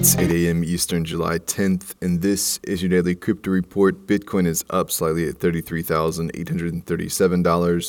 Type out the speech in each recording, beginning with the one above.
It's 8 a.m. Eastern, July 10th, and this is your daily crypto report. Bitcoin is up slightly at $33,837.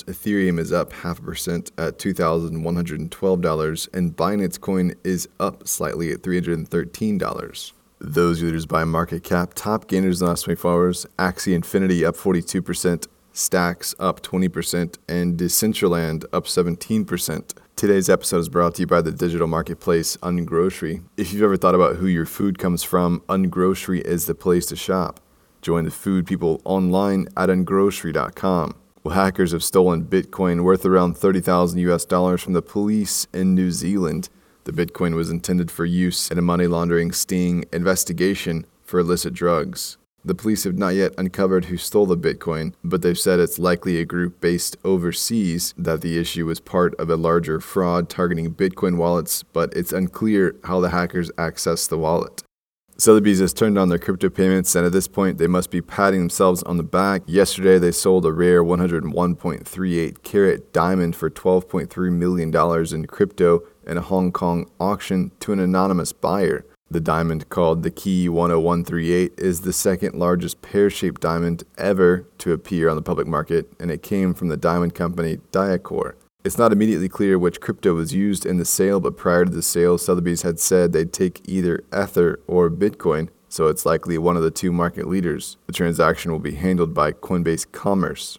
Ethereum is up half a percent at $2,112, and Binance Coin is up slightly at $313. Those leaders by market cap, top gainers in the last 24 hours, Axie Infinity up 42%, Stacks up 20%, and Decentraland up 17%. Today's episode is brought to you by the digital marketplace Ungrocery. If you've ever thought about who your food comes from, Ungrocery is the place to shop. Join the food people online at ungrocery.com. Well, hackers have stolen Bitcoin worth around 30,000 US dollars from the police in New Zealand. The Bitcoin was intended for use in a money laundering sting investigation for illicit drugs. The police have not yet uncovered who stole the Bitcoin, but they've said it's likely a group based overseas, that the issue was part of a larger fraud targeting Bitcoin wallets, but it's unclear how the hackers accessed the wallet. Sotheby's has turned on their crypto payments, and at this point, they must be patting themselves on the back. Yesterday, they sold a rare 101.38 carat diamond for $12.3 million in crypto in a Hong Kong auction to an anonymous buyer. The diamond called the Key 10138 is the second largest pear-shaped diamond ever to appear on the public market, and it came from the diamond company Diacore. It's not immediately clear which crypto was used in the sale, but prior to the sale, Sotheby's had said they'd take either Ether or Bitcoin, so it's likely one of the two market leaders. The transaction will be handled by Coinbase Commerce.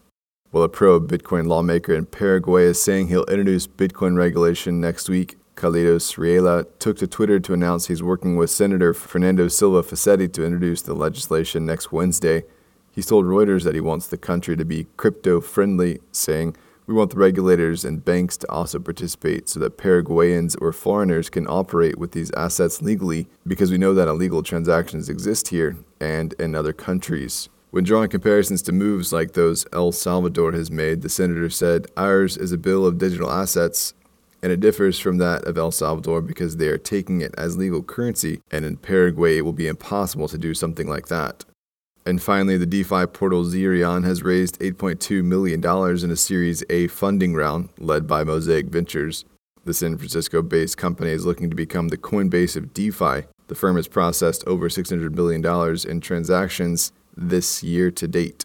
Well, a pro Bitcoin lawmaker in Paraguay is saying he'll introduce Bitcoin regulation next week Carlitos Rejala took to Twitter to announce he's working with Senator Fernando Silva Facetti to introduce the legislation next Wednesday. He's told Reuters that he wants the country to be crypto friendly, saying, We want the regulators and banks to also participate so that Paraguayans or foreigners can operate with these assets legally because we know that illegal transactions exist here and in other countries. When drawing comparisons to moves like those El Salvador has made, the senator said, Ours is a bill of digital assets and it differs from that of El Salvador because they are taking it as legal currency, and in Paraguay it will be impossible to do something like that. And finally, the DeFi portal Zerion has raised $8.2 million in a Series A funding round led by Mosaic Ventures. The San Francisco based company is looking to become the Coinbase of DeFi. The firm has processed over $600 million in transactions this year to date.